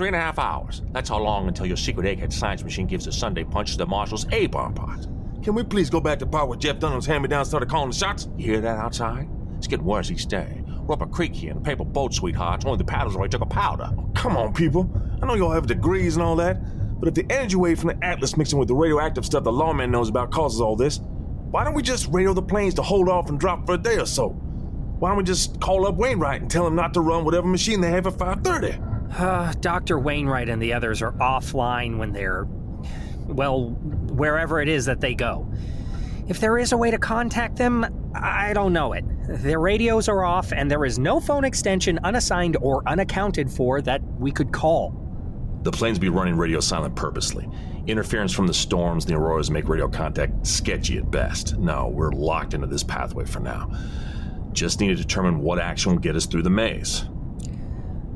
Three and a half hours. That's how long until your secret egghead science machine gives a Sunday punch to the Marshal's A-bomb pod. Can we please go back to part where Jeff Dunham's hand-me-down started calling the shots? You hear that outside? It's getting worse each day. We're up a creek here in a paper boat, sweethearts. Only the paddles already took a powder. Oh, come on, people. I know y'all have degrees and all that, but if the energy wave from the Atlas mixing with the radioactive stuff the lawman knows about causes all this, why don't we just radio the planes to hold off and drop for a day or so? Why don't we just call up Wainwright and tell him not to run whatever machine they have at 530? Uh, Dr. Wainwright and the others are offline when they're, well, wherever it is that they go. If there is a way to contact them, I don't know it. Their radios are off, and there is no phone extension unassigned or unaccounted for that we could call. The planes be running radio silent purposely. Interference from the storms and the auroras make radio contact sketchy at best. No, we're locked into this pathway for now. Just need to determine what action will get us through the maze.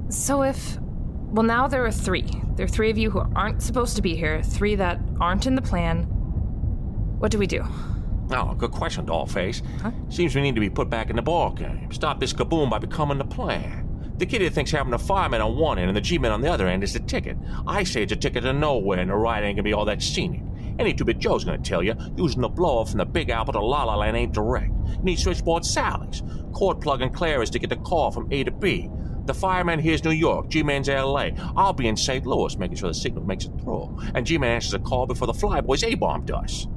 So if. Well, now there are three. There are three of you who aren't supposed to be here, three that aren't in the plan. What do we do? Oh, good question, Dollface. Huh? Seems we need to be put back in the ball game. Stop this kaboom by becoming the plan. The kid thinks having the fireman on one end and the G-men on the other end is the ticket. I say it's a ticket to nowhere, and the ride ain't gonna be all that scenic. Any two-bit Joe's gonna tell you using the blower from the Big Apple to La La Land ain't direct. You need switchboard Sally's. Cord plug and Clara's to get the call from A to B. The fireman here's New York, G-Man's LA. I'll be in St. Louis making sure the signal makes it through. And G-Man answers a call before the Flyboy's A-bomb does.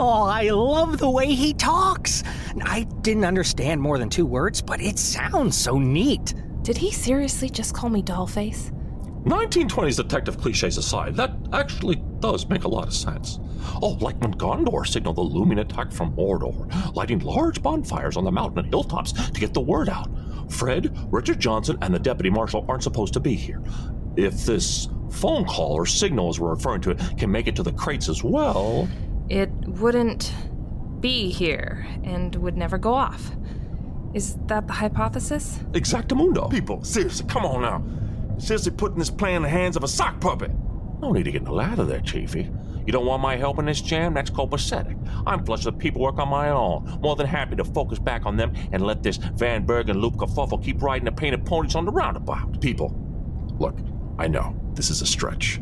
Oh, I love the way he talks. I didn't understand more than two words, but it sounds so neat. Did he seriously just call me Dollface? 1920s detective cliches aside, that actually does make a lot of sense. Oh, like when Gondor signaled the looming attack from Mordor, lighting large bonfires on the mountain and hilltops to get the word out. Fred, Richard Johnson, and the deputy marshal aren't supposed to be here. If this phone call or signal, as we're referring to it, can make it to the crates as well. It wouldn't be here and would never go off. Is that the hypothesis? Exactamundo. People, seriously, come on now. Seriously putting this plan in the hands of a sock puppet. No need to get in the ladder there, Chiefy. You don't want my help in this jam? That's copacetic. I'm flush with paperwork on my own. More than happy to focus back on them and let this Van Bergen loop kerfuffle keep riding the painted ponies on the roundabout. People, look, I know this is a stretch.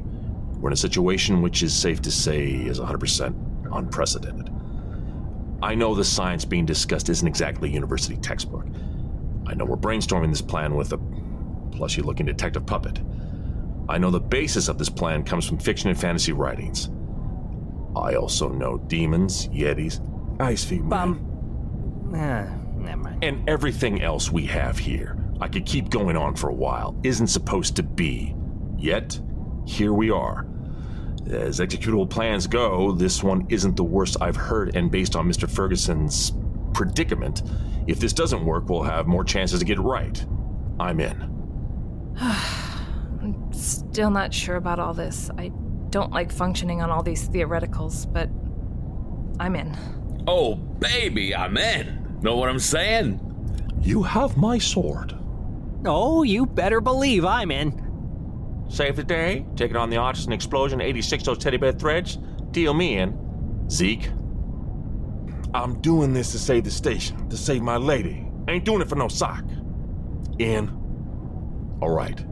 We're in a situation which is safe to say is 100% unprecedented. I know the science being discussed isn't exactly a university textbook. I know we're brainstorming this plan with a plushy looking detective puppet. I know the basis of this plan comes from fiction and fantasy writings. I also know demons, yetis, Ice feet. Bum. Ah, never mind. and everything else we have here. I could keep going on for a while. Isn't supposed to be. Yet, here we are. As executable plans go, this one isn't the worst I've heard, and based on Mr. Ferguson's predicament, if this doesn't work, we'll have more chances to get it right. I'm in. I'm still not sure about all this. I don't like functioning on all these theoreticals, but I'm in. Oh, baby, I'm in. Know what I'm saying? You have my sword. Oh, you better believe I'm in. Save the day? Taking on the artisan explosion, 86 those teddy bear threads? Deal me in. Zeke, I'm doing this to save the station, to save my lady. Ain't doing it for no sock. in. All right,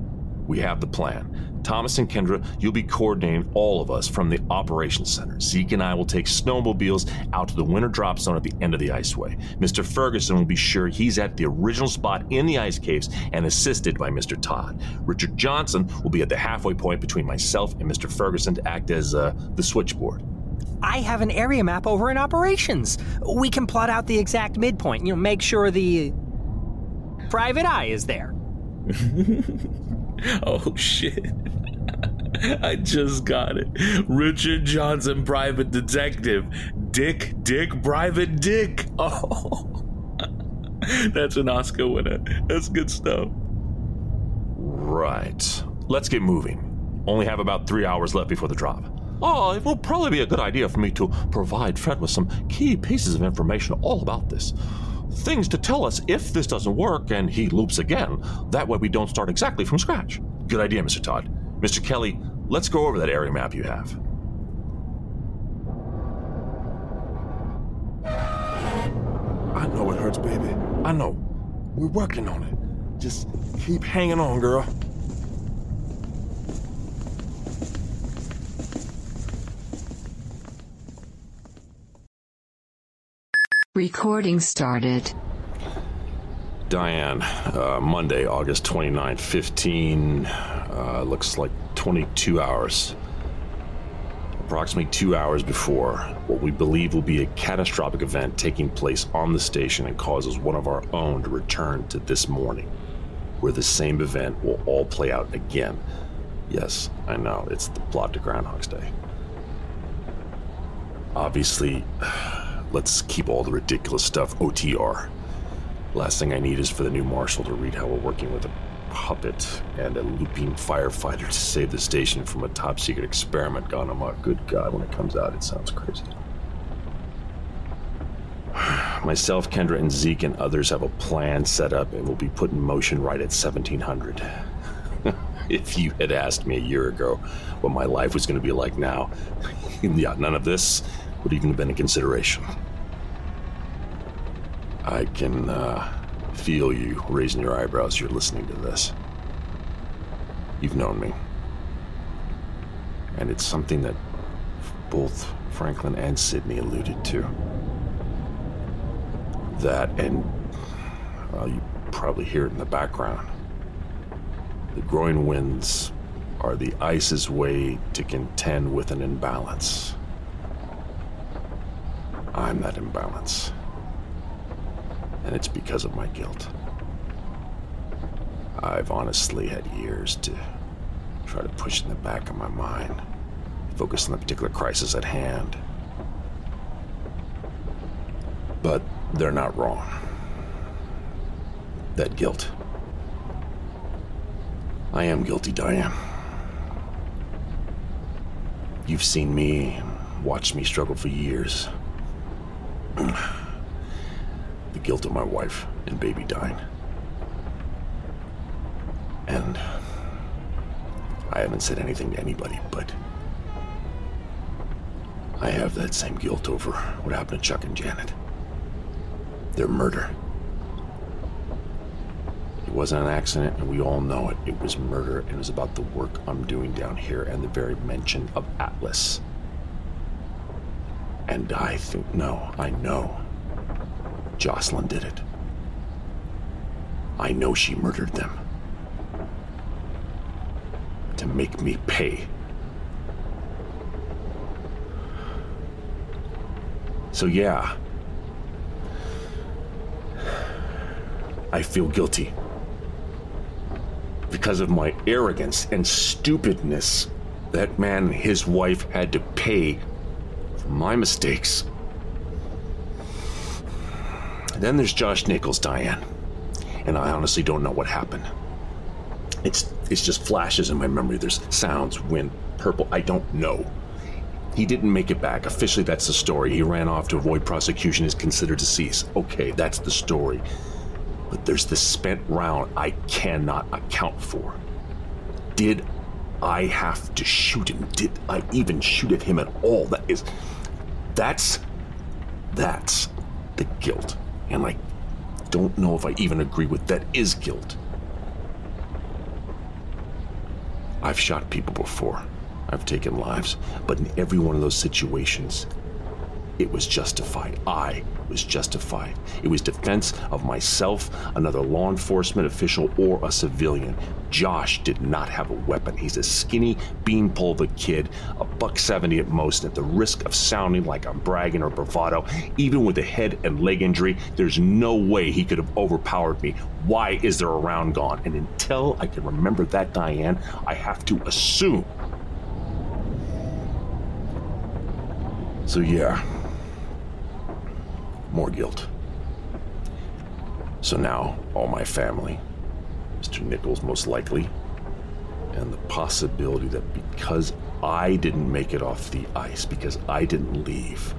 we have the plan. Thomas and Kendra, you'll be coordinating all of us from the operations center. Zeke and I will take snowmobiles out to the winter drop zone at the end of the iceway. Mr. Ferguson will be sure he's at the original spot in the ice caves and assisted by Mr. Todd. Richard Johnson will be at the halfway point between myself and Mr. Ferguson to act as uh, the switchboard. I have an area map over in operations. We can plot out the exact midpoint, you know, make sure the private eye is there. Oh, shit. I just got it. Richard Johnson, private detective. Dick, Dick, private Dick. Oh. That's an Oscar winner. That's good stuff. Right. Let's get moving. Only have about three hours left before the drop. Oh, it will probably be a good idea for me to provide Fred with some key pieces of information all about this. Things to tell us if this doesn't work and he loops again. That way we don't start exactly from scratch. Good idea, Mr. Todd. Mr. Kelly, let's go over that area map you have. I know it hurts, baby. I know. We're working on it. Just keep hanging on, girl. Recording started. Diane, uh, Monday, August 29, 15. Uh, looks like 22 hours. Approximately two hours before what we believe will be a catastrophic event taking place on the station and causes one of our own to return to this morning, where the same event will all play out again. Yes, I know, it's the plot to Groundhog's Day. Obviously, let's keep all the ridiculous stuff OTR. Last thing I need is for the new marshal to read how we're working with a puppet and a looping firefighter to save the station from a top secret experiment gone amok. Good God, when it comes out, it sounds crazy. Myself, Kendra, and Zeke and others have a plan set up and will be put in motion right at 1700. if you had asked me a year ago what my life was going to be like now, yeah, none of this would even have been a consideration. I can uh, feel you raising your eyebrows. You're listening to this. You've known me. And it's something that both Franklin and Sydney alluded to. That, and, well, you probably hear it in the background. The growing winds are the ice's way to contend with an imbalance. I'm that imbalance and it's because of my guilt. I've honestly had years to try to push in the back of my mind, focus on the particular crisis at hand. But they're not wrong. That guilt. I am guilty, Diane. You've seen me, watched me struggle for years guilt of my wife and baby dying. And I haven't said anything to anybody, but I have that same guilt over what happened to Chuck and Janet. Their murder. It wasn't an accident, and we all know it. It was murder, and it was about the work I'm doing down here and the very mention of Atlas. And I think, no, I know Jocelyn did it. I know she murdered them. To make me pay. So, yeah. I feel guilty. Because of my arrogance and stupidness, that man and his wife had to pay for my mistakes. Then there's Josh Nichols, Diane. And I honestly don't know what happened. It's it's just flashes in my memory. There's sounds, wind, purple. I don't know. He didn't make it back. Officially, that's the story. He ran off to avoid prosecution, is considered deceased. Okay, that's the story. But there's this spent round I cannot account for. Did I have to shoot him? Did I even shoot at him at all? That is. That's. That's the guilt and I don't know if I even agree with that is guilt. I've shot people before. I've taken lives, but in every one of those situations, it was justified. I was justified. It was defense of myself, another law enforcement official, or a civilian. Josh did not have a weapon. He's a skinny beanpole of a kid, a buck 70 at most, at the risk of sounding like I'm bragging or bravado. Even with a head and leg injury, there's no way he could have overpowered me. Why is there a round gone? And until I can remember that, Diane, I have to assume. So, yeah more guilt. So now, all my family, Mr. Nichols most likely, and the possibility that because I didn't make it off the ice, because I didn't leave,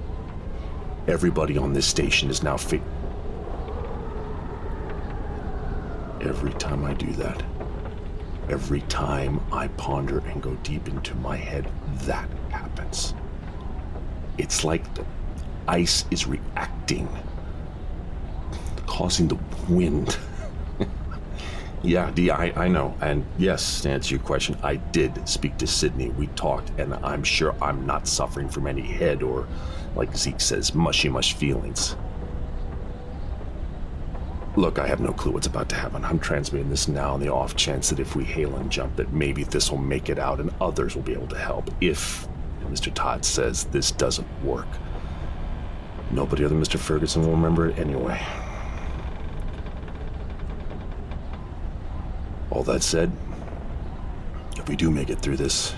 everybody on this station is now fit. Every time I do that, every time I ponder and go deep into my head, that happens. It's like the ice is reacting, causing the wind. yeah, Dee, I, I know. And yes, to answer your question, I did speak to Sydney. We talked, and I'm sure I'm not suffering from any head or, like Zeke says, mushy mush feelings. Look, I have no clue what's about to happen. I'm transmitting this now on the off chance that if we hail and jump, that maybe this will make it out and others will be able to help. If Mr. Todd says this doesn't work, nobody other than Mr. Ferguson will remember it anyway. All that said, if we do make it through this,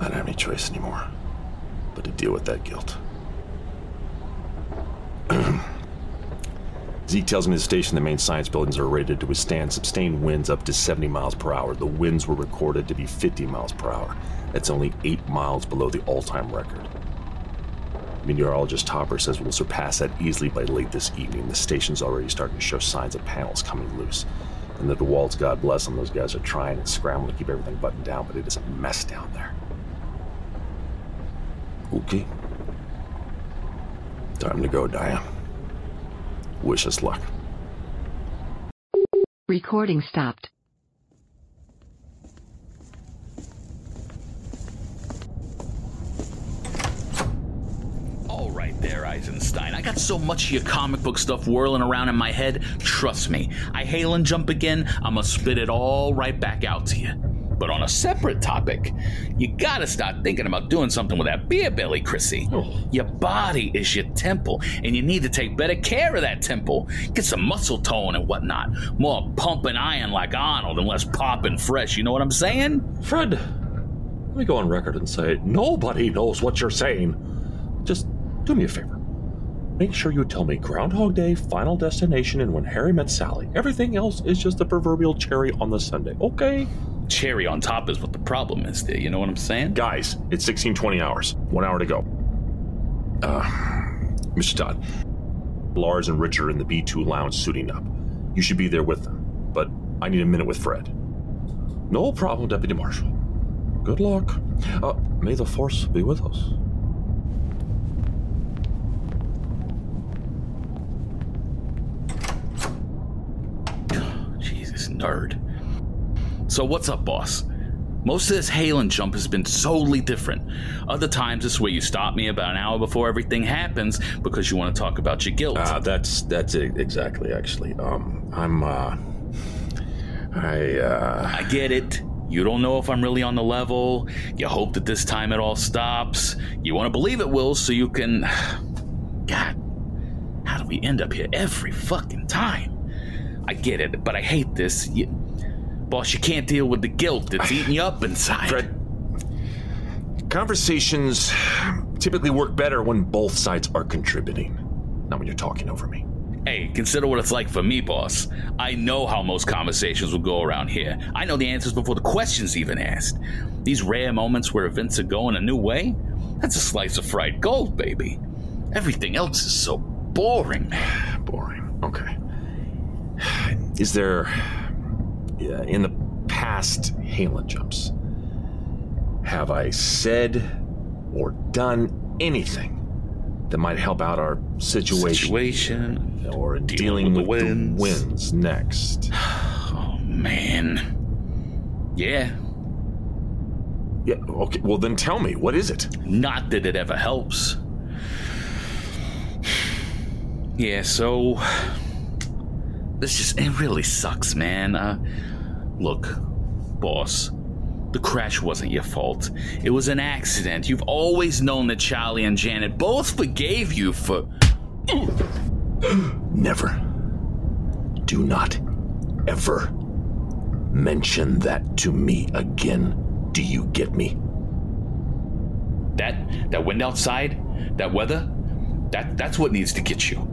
I don't have any choice anymore but to deal with that guilt. Zeke tells me the station the main science buildings are rated to withstand sustained winds up to 70 miles per hour. The winds were recorded to be 50 miles per hour. That's only 8 miles below the all time record. Meteorologist Topper says we'll surpass that easily by late this evening. The station's already starting to show signs of panels coming loose. And the DeWalt's, God bless them, those guys are trying and scrambling to keep everything buttoned down, but it is a mess down there. Okay. Time to go, Dia. Wish us luck. Recording stopped. All right there, Eisenstein. I got so much of your comic book stuff whirling around in my head. Trust me, I hail and jump again, I'm gonna spit it all right back out to you. But on a separate topic, you gotta start thinking about doing something with that beer belly, Chrissy. Oh. Your body is your temple, and you need to take better care of that temple. Get some muscle tone and whatnot. More pumping iron like Arnold and less popping fresh, you know what I'm saying? Fred, let me go on record and say nobody knows what you're saying. Just do me a favor. Make sure you tell me Groundhog Day, Final Destination, and When Harry Met Sally. Everything else is just the proverbial cherry on the sundae, okay? Cherry on top is what the problem is there, you know what I'm saying? Guys, it's 1620 hours. One hour to go. Uh, Mr. Todd, Lars and Richard are in the B2 lounge suiting up. You should be there with them, but I need a minute with Fred. No problem, Deputy Marshal. Good luck. Uh, may the Force be with us. Jesus, nerd. So, what's up, boss? Most of this hail and jump has been solely different. Other times, it's where you stop me about an hour before everything happens because you want to talk about your guilt. Uh, that's that's it exactly. Actually, um, I'm uh, I uh, I get it. You don't know if I'm really on the level. You hope that this time it all stops. You want to believe it will so you can. God, how do we end up here every fucking time? I get it, but I hate this. You... Boss, you can't deal with the guilt that's eating you up inside. Fred. Conversations typically work better when both sides are contributing, not when you're talking over me. Hey, consider what it's like for me, boss. I know how most conversations will go around here. I know the answers before the question's even asked. These rare moments where events are going a new way, that's a slice of fried gold, baby. Everything else is so boring. Boring. Okay. Is there, in the past Halen jumps, have I said or done anything that might help out our situation, Situation. or in dealing, Dealing with with, the the winds. winds next? Oh, man. Yeah, Yeah. Okay. Well, then tell me, what is it? not that it ever helps. Yeah, so. This just. It really sucks, man. Uh, look, boss. The crash wasn't your fault. It was an accident. You've always known that Charlie and Janet both forgave you for. Never. Do not ever mention that to me again. Do you get me? That that wind outside, that weather, that that's what needs to get you.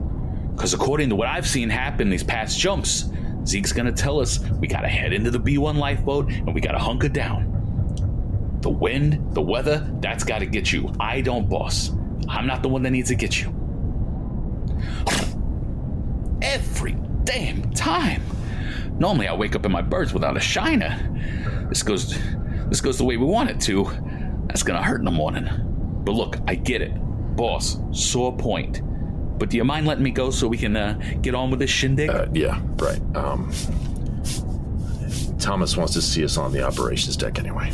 Because according to what I've seen happen these past jumps, Zeke's gonna tell us we gotta head into the B1 lifeboat and we gotta hunker down. The wind, the weather, that's gotta get you. I don't, boss. I'm not the one that needs to get you. Every damn time. Normally I wake up in my birds without a shiner. This goes this goes the way we want it to. That's gonna hurt in the morning. But look, I get it. Boss, sore point. But do you mind letting me go so we can uh, get on with this shindig? Uh, yeah, right. Um, Thomas wants to see us on the operations deck anyway.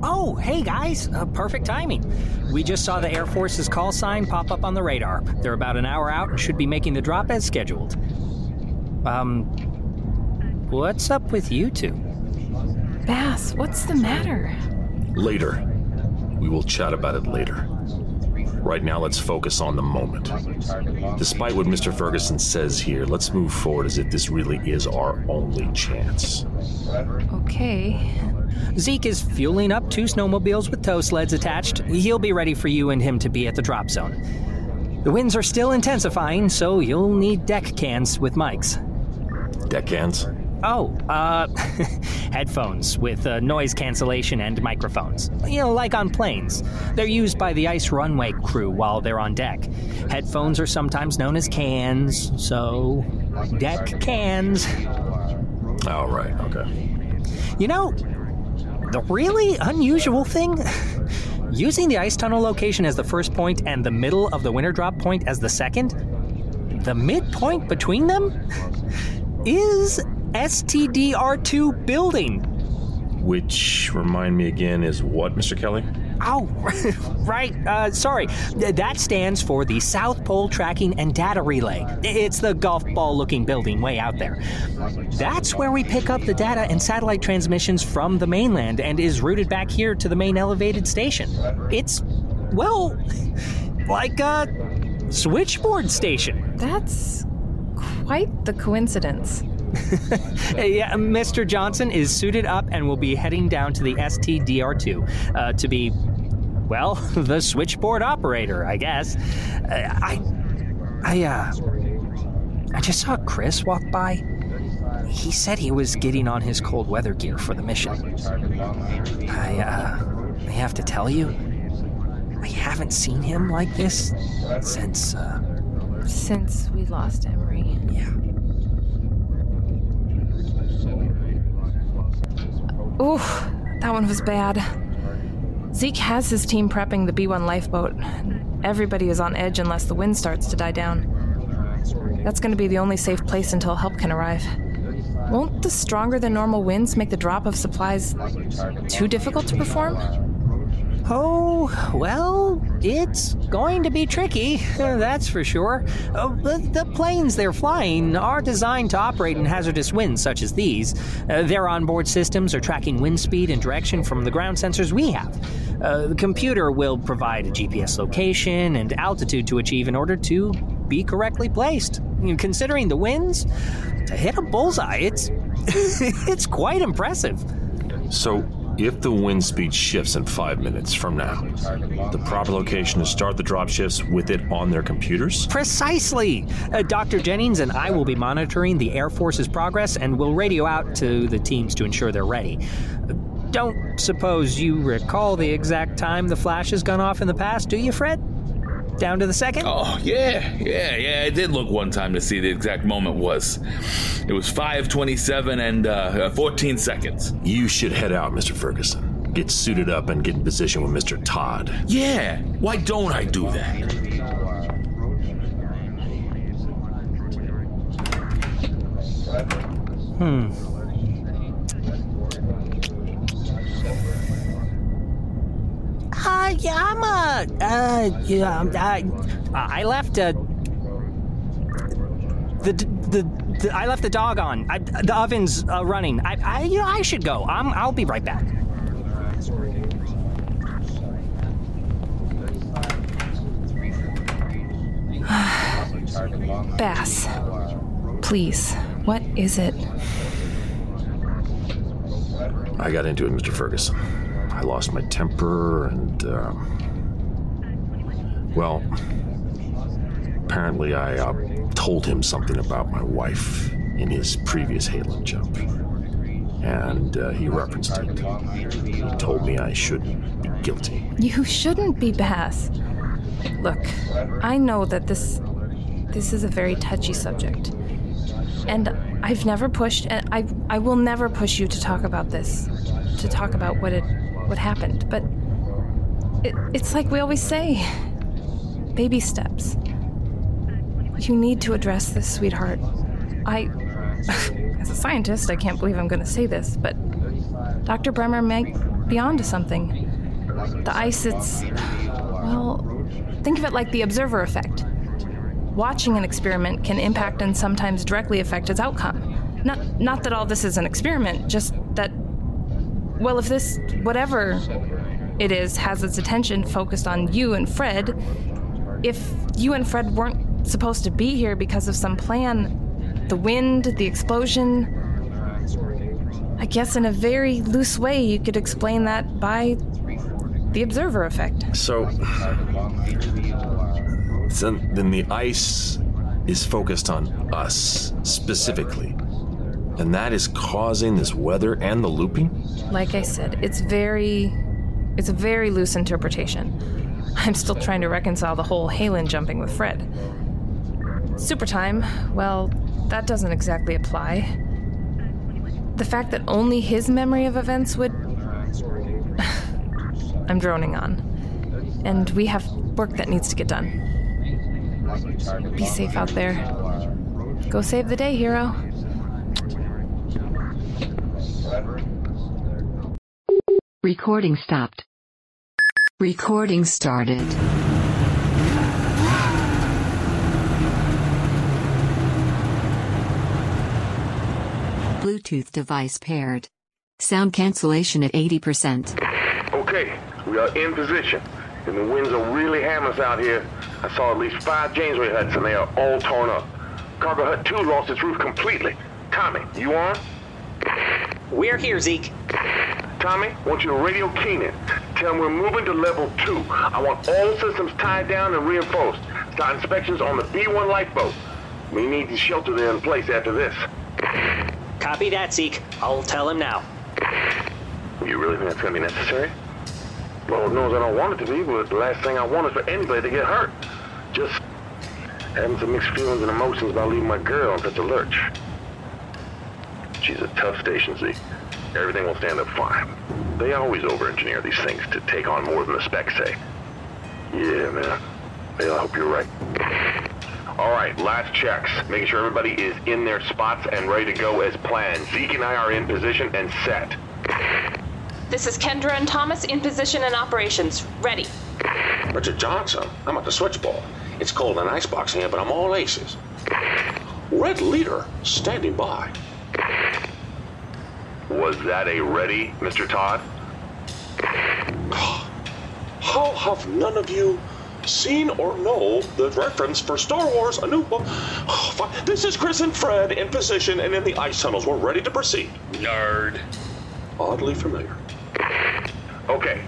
Oh, hey guys, uh, perfect timing. We just saw the Air Force's call sign pop up on the radar. They're about an hour out and should be making the drop as scheduled. Um, what's up with you two? Bass, what's the matter? Later. We will chat about it later. Right now, let's focus on the moment. Despite what Mr. Ferguson says here, let's move forward as if this really is our only chance. Okay. Zeke is fueling up two snowmobiles with tow sleds attached. He'll be ready for you and him to be at the drop zone. The winds are still intensifying, so you'll need deck cans with mics. Deck cans? Oh, uh, headphones with uh, noise cancellation and microphones. You know, like on planes. They're used by the ice runway crew while they're on deck. Headphones are sometimes known as cans, so deck cans. Oh, right, okay. You know, the really unusual thing? Using the ice tunnel location as the first point and the middle of the winter drop point as the second, the midpoint between them is STDR2 building. Which, remind me again, is what, Mr. Kelly? Oh, right. Uh, sorry. That stands for the South Pole Tracking and Data Relay. It's the golf ball looking building way out there. That's where we pick up the data and satellite transmissions from the mainland and is routed back here to the main elevated station. It's, well, like a switchboard station. That's quite the coincidence. Yeah, Mr. Johnson is suited up and will be heading down to the STDR2 uh, to be, well, the switchboard operator, I guess. Uh, I, I, uh, I just saw Chris walk by. He said he was getting on his cold weather gear for the mission. I, uh, I have to tell you, I haven't seen him like this since, uh, Since we lost Emery. yeah. Ooh, that one was bad. Zeke has his team prepping the B 1 lifeboat. Everybody is on edge unless the wind starts to die down. That's going to be the only safe place until help can arrive. Won't the stronger than normal winds make the drop of supplies too difficult to perform? Oh, well, it's going to be tricky, that's for sure. Uh, the, the planes they're flying are designed to operate in hazardous winds such as these. Uh, their onboard systems are tracking wind speed and direction from the ground sensors we have. Uh, the computer will provide a GPS location and altitude to achieve in order to be correctly placed. Considering the winds, to hit a bullseye, it's it's quite impressive. So, if the wind speed shifts in five minutes from now, the proper location to start the drop shifts with it on their computers? Precisely. Uh, Dr. Jennings and I will be monitoring the Air Force's progress and will radio out to the teams to ensure they're ready. Don't suppose you recall the exact time the flash has gone off in the past, do you, Fred? Down to the second? Oh, yeah, yeah, yeah. I did look one time to see the exact moment was. It was 527 and uh, 14 seconds. You should head out, Mr. Ferguson. Get suited up and get in position with Mr. Todd. Yeah, why don't I do that? Uh, yeah, I'm, uh, uh, yeah, I, I left, uh, the, the, the, I left the dog on. I, the oven's uh, running. I, I, you know, I should go. I'm, I'll be right back. Bass, please, what is it? I got into it, Mr. Ferguson. I lost my temper and, um, well, apparently I uh, told him something about my wife in his previous Halo jump. And uh, he referenced it. He told me I shouldn't be guilty. You shouldn't be Bass. Look, I know that this this is a very touchy subject. And I've never pushed and I I will never push you to talk about this. To talk about what it what happened. But it, it's like we always say. Baby steps. You need to address this, sweetheart. I as a scientist, I can't believe I'm going to say this, but Dr. Bremer might be onto something. The ice, it's. Well, think of it like the observer effect. Watching an experiment can impact and sometimes directly affect its outcome. Not, not that all this is an experiment, just that. Well, if this, whatever it is, has its attention focused on you and Fred, if you and Fred weren't supposed to be here because of some plan, the wind, the explosion, I guess in a very loose way you could explain that by the observer effect. So, so then the ice is focused on us specifically. And that is causing this weather and the looping? Like I said, it's very it's a very loose interpretation. I'm still trying to reconcile the whole Halen jumping with Fred. Super time, well, that doesn't exactly apply. The fact that only his memory of events would. I'm droning on. And we have work that needs to get done. Be safe out there. Go save the day, hero. Recording stopped. Recording started. Bluetooth device paired. Sound cancellation at 80%. Okay, we are in position. And the winds are really hammering us out here. I saw at least five Jamesway huts and they are all torn up. Cargo Hut 2 lost its roof completely. Tommy, you on? We're here, Zeke. Tommy, want you to radio Keenan. Tell him we're moving to level 2. I want all systems tied down and reinforced. Start inspections on the B1 lifeboat. We need to shelter there in place after this. Copy that, Zeke. I'll tell him now. You really think that's going to be necessary? Lord knows I don't want it to be, but the last thing I want is for anybody to get hurt. Just having some mixed feelings and emotions about leaving my girl on such a lurch. She's a tough station, Z. Everything will stand up fine. They always over-engineer these things to take on more than the specs say. Yeah, man. Yeah, I hope you're right. All right, last checks. Making sure everybody is in their spots and ready to go as planned. Zeke and I are in position and set. This is Kendra and Thomas in position and operations. Ready. Richard Johnson, I'm at the switchboard. It's cold in icebox here, but I'm all aces. Red leader, standing by. Was that a ready, Mr. Todd? How have none of you seen or know the reference for Star Wars A New Hope? Oh, this is Chris and Fred in position and in the ice tunnels. We're ready to proceed. Nerd. Oddly familiar. Okay.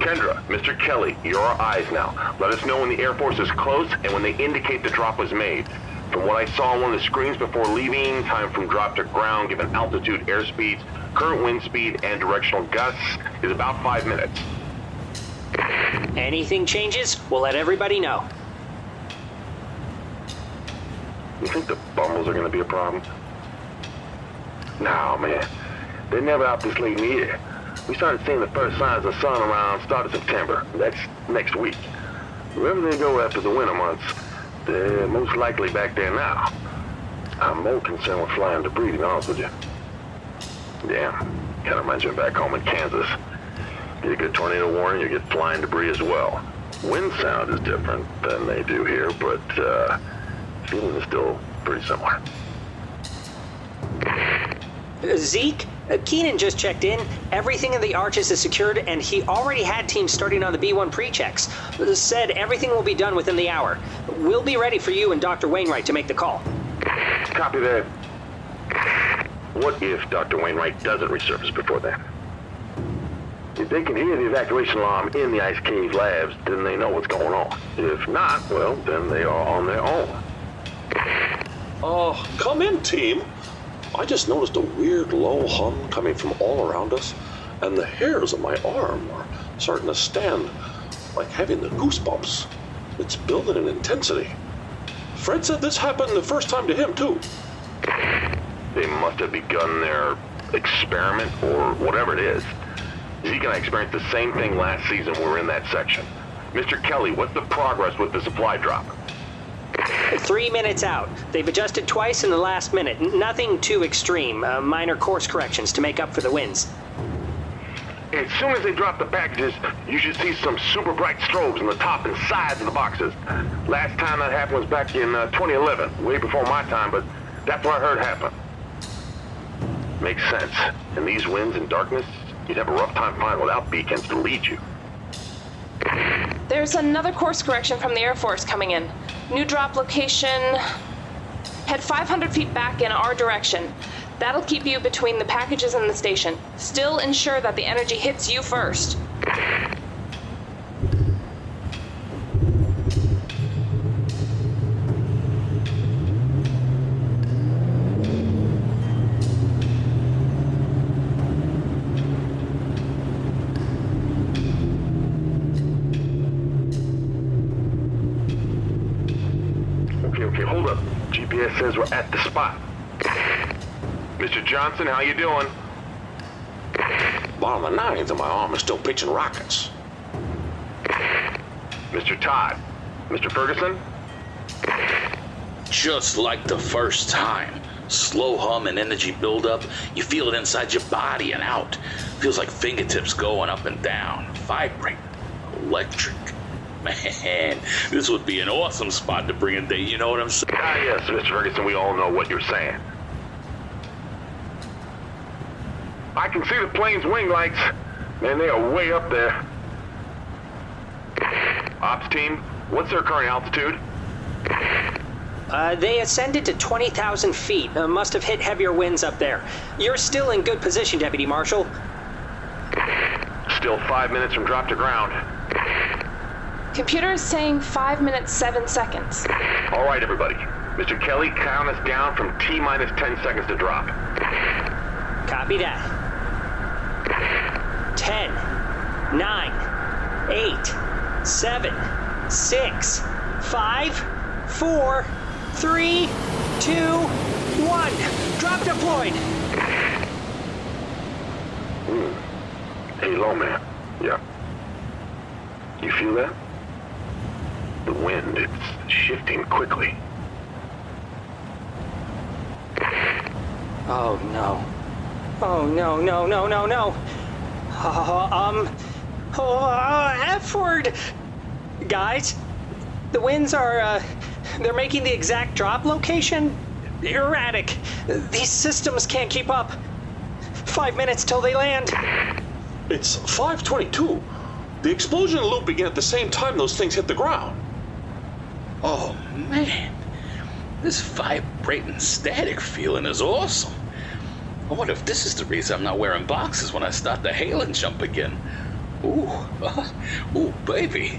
Kendra, Mr. Kelly, you're our eyes now. Let us know when the Air Force is close and when they indicate the drop was made. From what I saw on one of the screens before leaving, time from drop to ground, given altitude, airspeeds, current wind speed, and directional gusts, is about five minutes. Anything changes, we'll let everybody know. You think the Bumbles are going to be a problem? No, man. They're never out this late in the year. We started seeing the first signs of sun around start of September. That's next week. Wherever they go after the winter months, they're most likely back there now. I'm more concerned with flying debris, to be honest with you. Yeah, kind of reminds me of back home in Kansas. Get a good tornado warning, you get flying debris as well. Wind sound is different than they do here, but uh, feeling is still pretty similar. Uh, Zeke, uh, Keenan just checked in. Everything in the arches is secured, and he already had teams starting on the B1 pre-checks. Uh, Said everything will be done within the hour. We'll be ready for you and Dr. Wainwright to make the call. Copy that. What if Dr. Wainwright doesn't resurface before then? If they can hear the evacuation alarm in the Ice Cave labs, then they know what's going on. If not, well, then they are on their own. Uh, come in, team. I just noticed a weird low hum coming from all around us, and the hairs on my arm are starting to stand like having the goosebumps. It's building in intensity. Fred said this happened the first time to him, too. They must have begun their experiment or whatever it is. Zeke and I experienced the same thing last season we were in that section. Mr. Kelly, what's the progress with the supply drop? Three minutes out. They've adjusted twice in the last minute. N- Nothing too extreme. Uh, minor course corrections to make up for the winds. As soon as they drop the packages, you should see some super bright strobes on the top and sides of the boxes. Last time that happened was back in uh, 2011, way before my time, but that's what I heard happen. Makes sense. In these winds and darkness, you'd have a rough time flying without beacons to lead you. There's another course correction from the Air Force coming in. New drop location. Head 500 feet back in our direction. That'll keep you between the packages and the station. Still ensure that the energy hits you first. Mr. Johnson, how you doing? Bottom of the nines and my arm is still pitching rockets. Mr. Todd? Mr. Ferguson? Just like the first time. Slow hum and energy buildup. You feel it inside your body and out. Feels like fingertips going up and down. Vibrate. Electric. Man, this would be an awesome spot to bring a date, you know what I'm saying? Ah, yes, Mr. Ferguson, we all know what you're saying. I can see the plane's wing lights. Man, they are way up there. Ops team, what's their current altitude? Uh, they ascended to 20,000 feet. Uh, must have hit heavier winds up there. You're still in good position, Deputy Marshal. Still five minutes from drop to ground. Computer is saying 5 minutes 7 seconds. All right, everybody. Mr. Kelly, count us down from T minus 10 seconds to drop. Copy that. 10, 9, 8, 7, 6, 5, 4, 3, 2, 1. Drop deployed. Hmm. Hey, low man. Yeah. You feel that? The wind, it's shifting quickly. Oh no. Oh no, no, no, no, no. Oh, um. Oh, uh, F word. Guys, the winds are, uh, they're making the exact drop location erratic. These systems can't keep up. Five minutes till they land. It's 522. The explosion and loop began at the same time those things hit the ground. Oh man, this vibrating static feeling is awesome. I wonder if this is the reason I'm not wearing boxes when I start the hail and jump again. Ooh, uh, ooh, baby.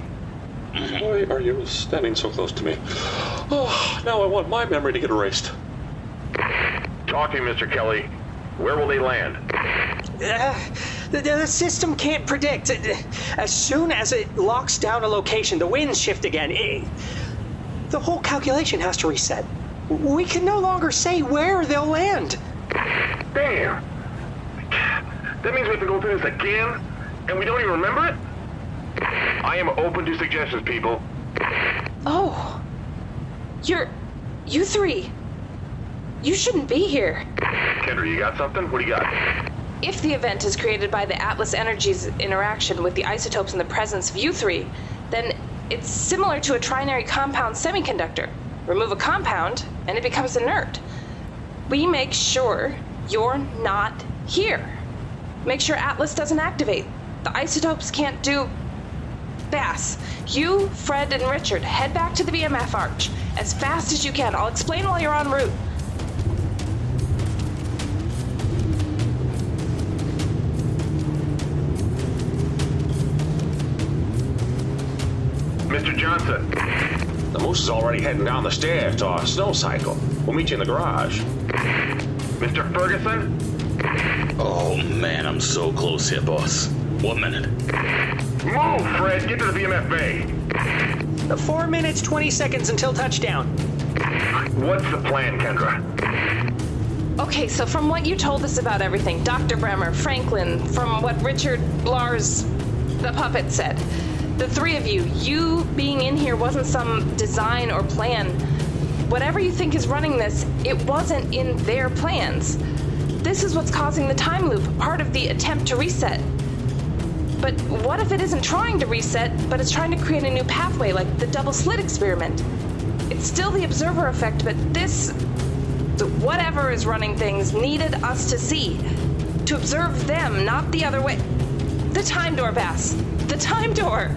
Why are you standing so close to me? Oh, now I want my memory to get erased. Talking, Mr. Kelly. Where will they land? Uh, the, the system can't predict. As soon as it locks down a location, the winds shift again. It- the whole calculation has to reset. We can no longer say where they'll land. Damn. That means we have to go through this again, and we don't even remember it? I am open to suggestions, people. Oh. You're. You three. You shouldn't be here. Kendra, you got something? What do you got? If the event is created by the Atlas Energy's interaction with the isotopes in the presence of U3, then it's similar to a trinary compound semiconductor. Remove a compound, and it becomes inert. We make sure you're not here. Make sure Atlas doesn't activate. The isotopes can't do. Bass, you, Fred, and Richard head back to the BMF arch as fast as you can. I'll explain while you're en route. Mr. Johnson, The moose is already heading down the stairs to our snow cycle. We'll meet you in the garage. Mr. Ferguson, Oh man, I'm so close here, boss. One minute. move, Fred. Get to the VMF bay. Four minutes, 20 seconds until touchdown. What's the plan, Kendra? Okay, so from what you told us about everything, Dr. Bremer, Franklin, from what Richard Lars, the puppet, said, the three of you, you being in here wasn't some design or plan. Whatever you think is running this, it wasn't in their plans. This is what's causing the time loop, part of the attempt to reset. But what if it isn't trying to reset, but it's trying to create a new pathway like the double slit experiment? It's still the observer effect, but this. whatever is running things needed us to see. To observe them, not the other way. The time door, Bass. The time door.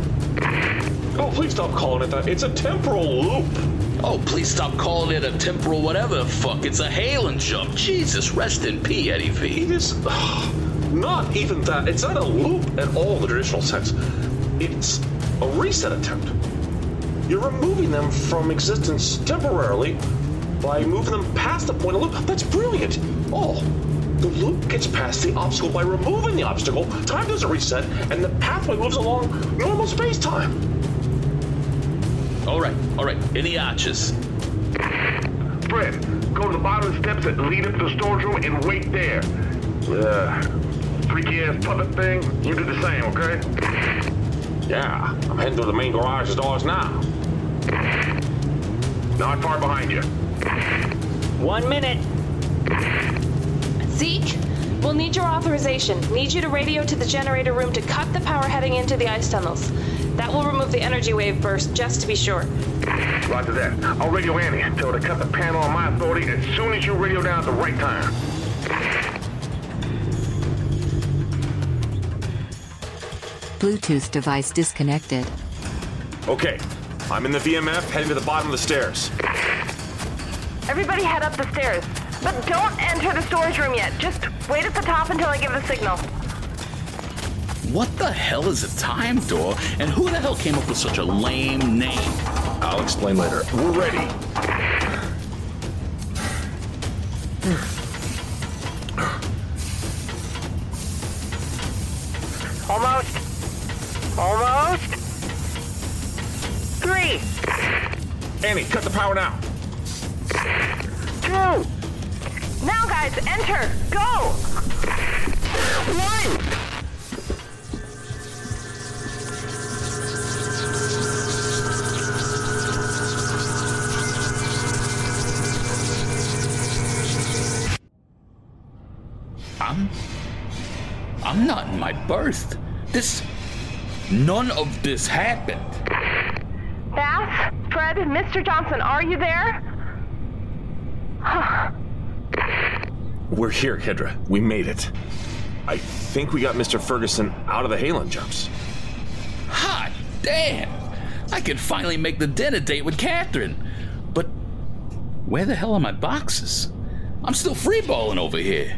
Oh, please stop calling it that. It's a temporal loop. Oh, please stop calling it a temporal whatever fuck. It's a Halen jump. Jesus, rest in P, Eddie V. It is not even that. It's not a loop at all in the traditional sense. It's a reset attempt. You're removing them from existence temporarily by moving them past the point of loop. That's brilliant. Oh, the loop gets past the obstacle by removing the obstacle. Time doesn't reset, and the pathway moves along normal space time. All right, all right. Any arches? Fred, go to the bottom of the steps that lead up to the storage room and wait there. Uh, freaky ass puppet thing, you do the same, okay? Yeah, I'm heading to the main garage's doors now. Not far behind you. One minute. Zeke, we'll need your authorization. Need you to radio to the generator room to cut the power heading into the ice tunnels. That will remove the energy wave burst, just to be sure. Roger that. I'll radio Annie. Tell her to cut the panel on my authority as soon as you radio down at the right time. Bluetooth device disconnected. Okay, I'm in the VMF, heading to the bottom of the stairs. Everybody head up the stairs. But don't enter the storage room yet. Just wait at the top until I give the signal. What the hell is a time door? And who the hell came up with such a lame name? I'll explain later. We're ready. Almost. Almost. Three. Annie, cut the power now. Two. Now, guys, enter. Go. I'm. I'm not in my berth. This. None of this happened. Bass, Fred, Mr. Johnson, are you there? We're here, Kendra. We made it. I think we got Mr. Ferguson out of the Halen jumps. Hot damn! I could finally make the dinner date with Catherine. But where the hell are my boxes? I'm still freeballing over here.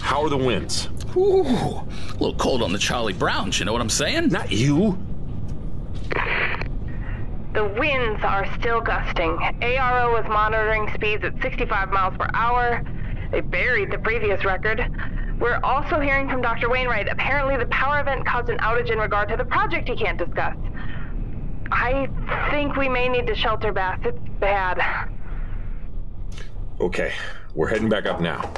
How are the winds? Ooh, a little cold on the Charlie Browns, you know what I'm saying? Not you. The winds are still gusting. ARO is monitoring speeds at 65 miles per hour. They buried the previous record. We're also hearing from Dr. Wainwright. Apparently, the power event caused an outage in regard to the project he can't discuss. I think we may need to shelter Bass. It's bad. Okay, we're heading back up now.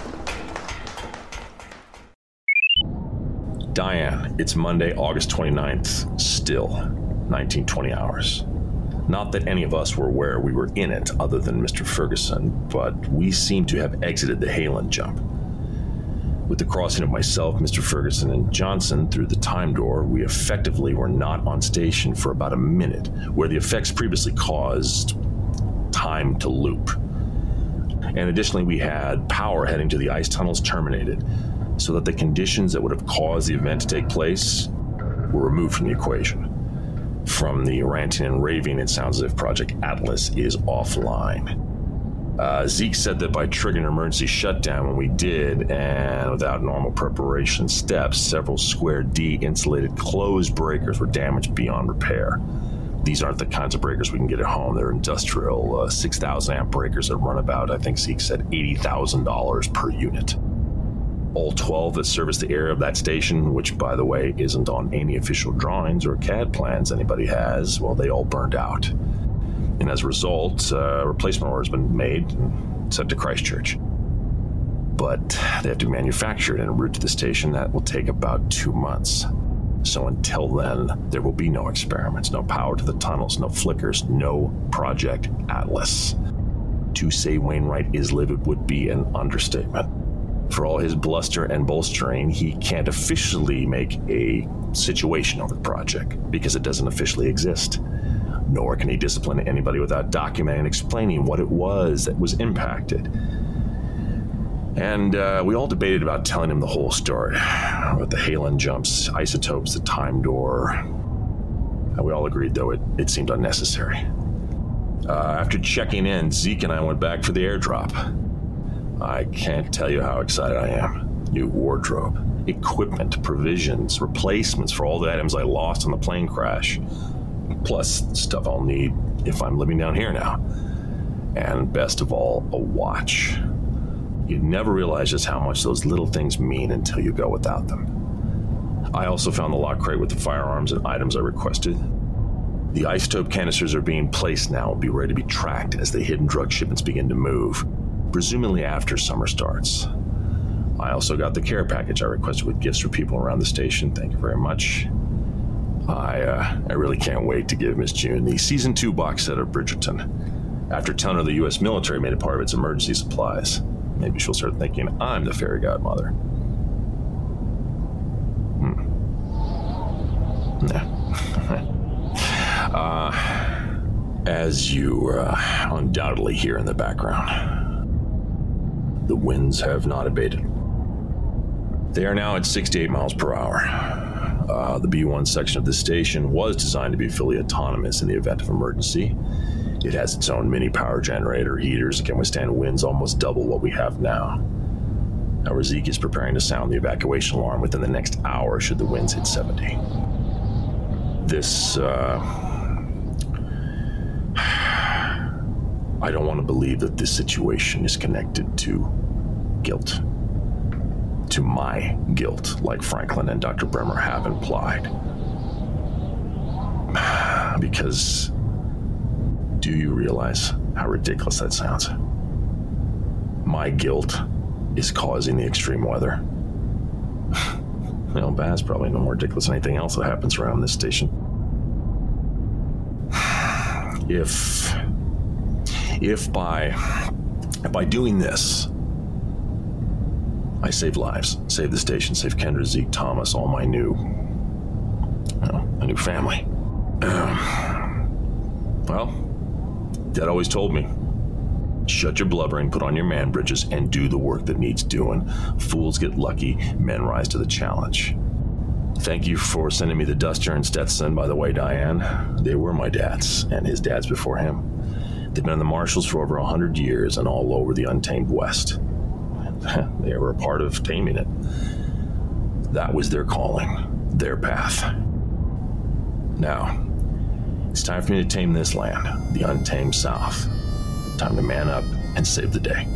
Diane, it's Monday, August 29th. Still 1920 hours. Not that any of us were aware we were in it, other than Mr. Ferguson, but we seem to have exited the Halen jump. With the crossing of myself, Mr. Ferguson, and Johnson through the time door, we effectively were not on station for about a minute, where the effects previously caused time to loop. And additionally, we had power heading to the ice tunnels terminated, so that the conditions that would have caused the event to take place were removed from the equation. From the ranting and raving, it sounds as if Project Atlas is offline. Uh, Zeke said that by triggering an emergency shutdown when we did, and without normal preparation steps, several square D insulated closed breakers were damaged beyond repair. These aren't the kinds of breakers we can get at home. They're industrial uh, 6,000 amp breakers that run about, I think Zeke said, $80,000 per unit. All 12 that service the area of that station, which, by the way, isn't on any official drawings or CAD plans anybody has, well, they all burned out. And as a result, uh, a replacement order has been made and sent to Christchurch. But they have to be manufactured en route to the station. That will take about two months. So until then, there will be no experiments, no power to the tunnels, no flickers, no Project Atlas. To say Wainwright is livid would be an understatement. For all his bluster and bolstering, he can't officially make a situation of the project because it doesn't officially exist. Nor can he discipline anybody without documenting and explaining what it was that was impacted. And uh, we all debated about telling him the whole story about the Halen jumps, isotopes, the time door. And we all agreed, though, it, it seemed unnecessary. Uh, after checking in, Zeke and I went back for the airdrop. I can't tell you how excited I am. New wardrobe, equipment, provisions, replacements for all the items I lost in the plane crash, plus stuff I'll need if I'm living down here now. And best of all, a watch. You never realize just how much those little things mean until you go without them. I also found the lock crate with the firearms and items I requested. The isotope canisters are being placed now and will be ready to be tracked as the hidden drug shipments begin to move presumably after summer starts. I also got the care package I requested with gifts for people around the station. Thank you very much. I uh, I really can't wait to give Miss June the season two box set of Bridgerton. After telling her the U.S. military made it part of its emergency supplies, maybe she'll start thinking I'm the fairy godmother. Hmm. Yeah. uh, as you uh, undoubtedly hear in the background the winds have not abated. They are now at 68 miles per hour. Uh, the B1 section of the station was designed to be fully autonomous in the event of emergency. It has its own mini power generator, heaters that can withstand winds almost double what we have now. Our Zeke is preparing to sound the evacuation alarm within the next hour should the winds hit 70. This, uh, I don't want to believe that this situation is connected to guilt. To my guilt, like Franklin and Dr. Bremer have implied. Because do you realize how ridiculous that sounds? My guilt is causing the extreme weather. well, that's probably no more ridiculous than anything else that happens around this station. If if by by doing this I save lives, save the station, save Kendra, Zeke, Thomas, all my new, know, my new family. Um, well, Dad always told me, shut your blubbering, put on your man bridges, and do the work that needs doing. Fools get lucky, men rise to the challenge. Thank you for sending me the Duster and Stetson, by the way, Diane. They were my dad's, and his dad's before him. They've been the Marshals for over a hundred years and all over the untamed West. they were a part of taming it. That was their calling, their path. Now, it's time for me to tame this land, the untamed South. Time to man up and save the day.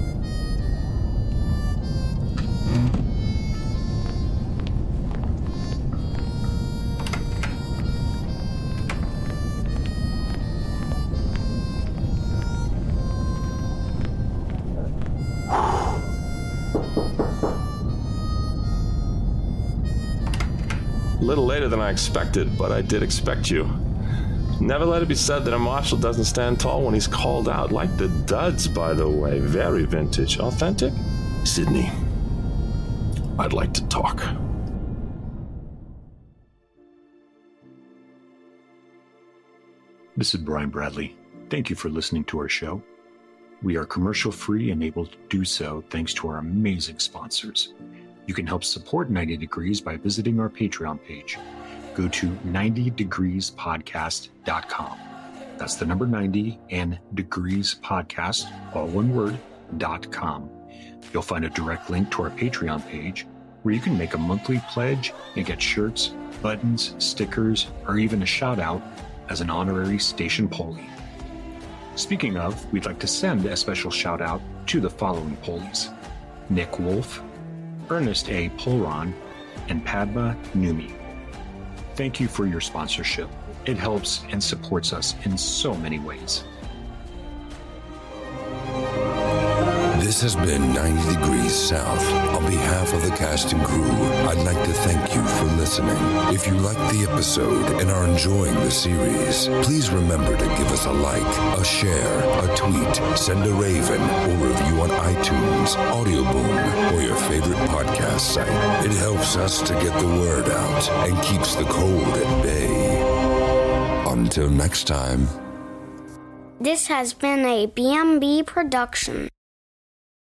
I expected, but I did expect you. Never let it be said that a marshal doesn't stand tall when he's called out, like the duds, by the way. Very vintage. Authentic? Sydney, I'd like to talk. This is Brian Bradley. Thank you for listening to our show. We are commercial free and able to do so thanks to our amazing sponsors. You can help support 90 Degrees by visiting our Patreon page. Go to 90degreespodcast.com. That's the number 90 and degrees podcast, all one word, dot com. You'll find a direct link to our Patreon page where you can make a monthly pledge and get shirts, buttons, stickers, or even a shout out as an honorary station Polie. Speaking of, we'd like to send a special shout out to the following Polies Nick Wolf, Ernest A. Polron, and Padma Numi. Thank you for your sponsorship. It helps and supports us in so many ways. This has been 90 Degrees South. On behalf of the cast and crew, I'd like to thank you for listening. If you liked the episode and are enjoying the series, please remember to give us a like, a share, a tweet, send a raven, or review on iTunes, Audioboom, or your favorite podcast site. It helps us to get the word out and keeps the cold at bay. Until next time. This has been a BMB production.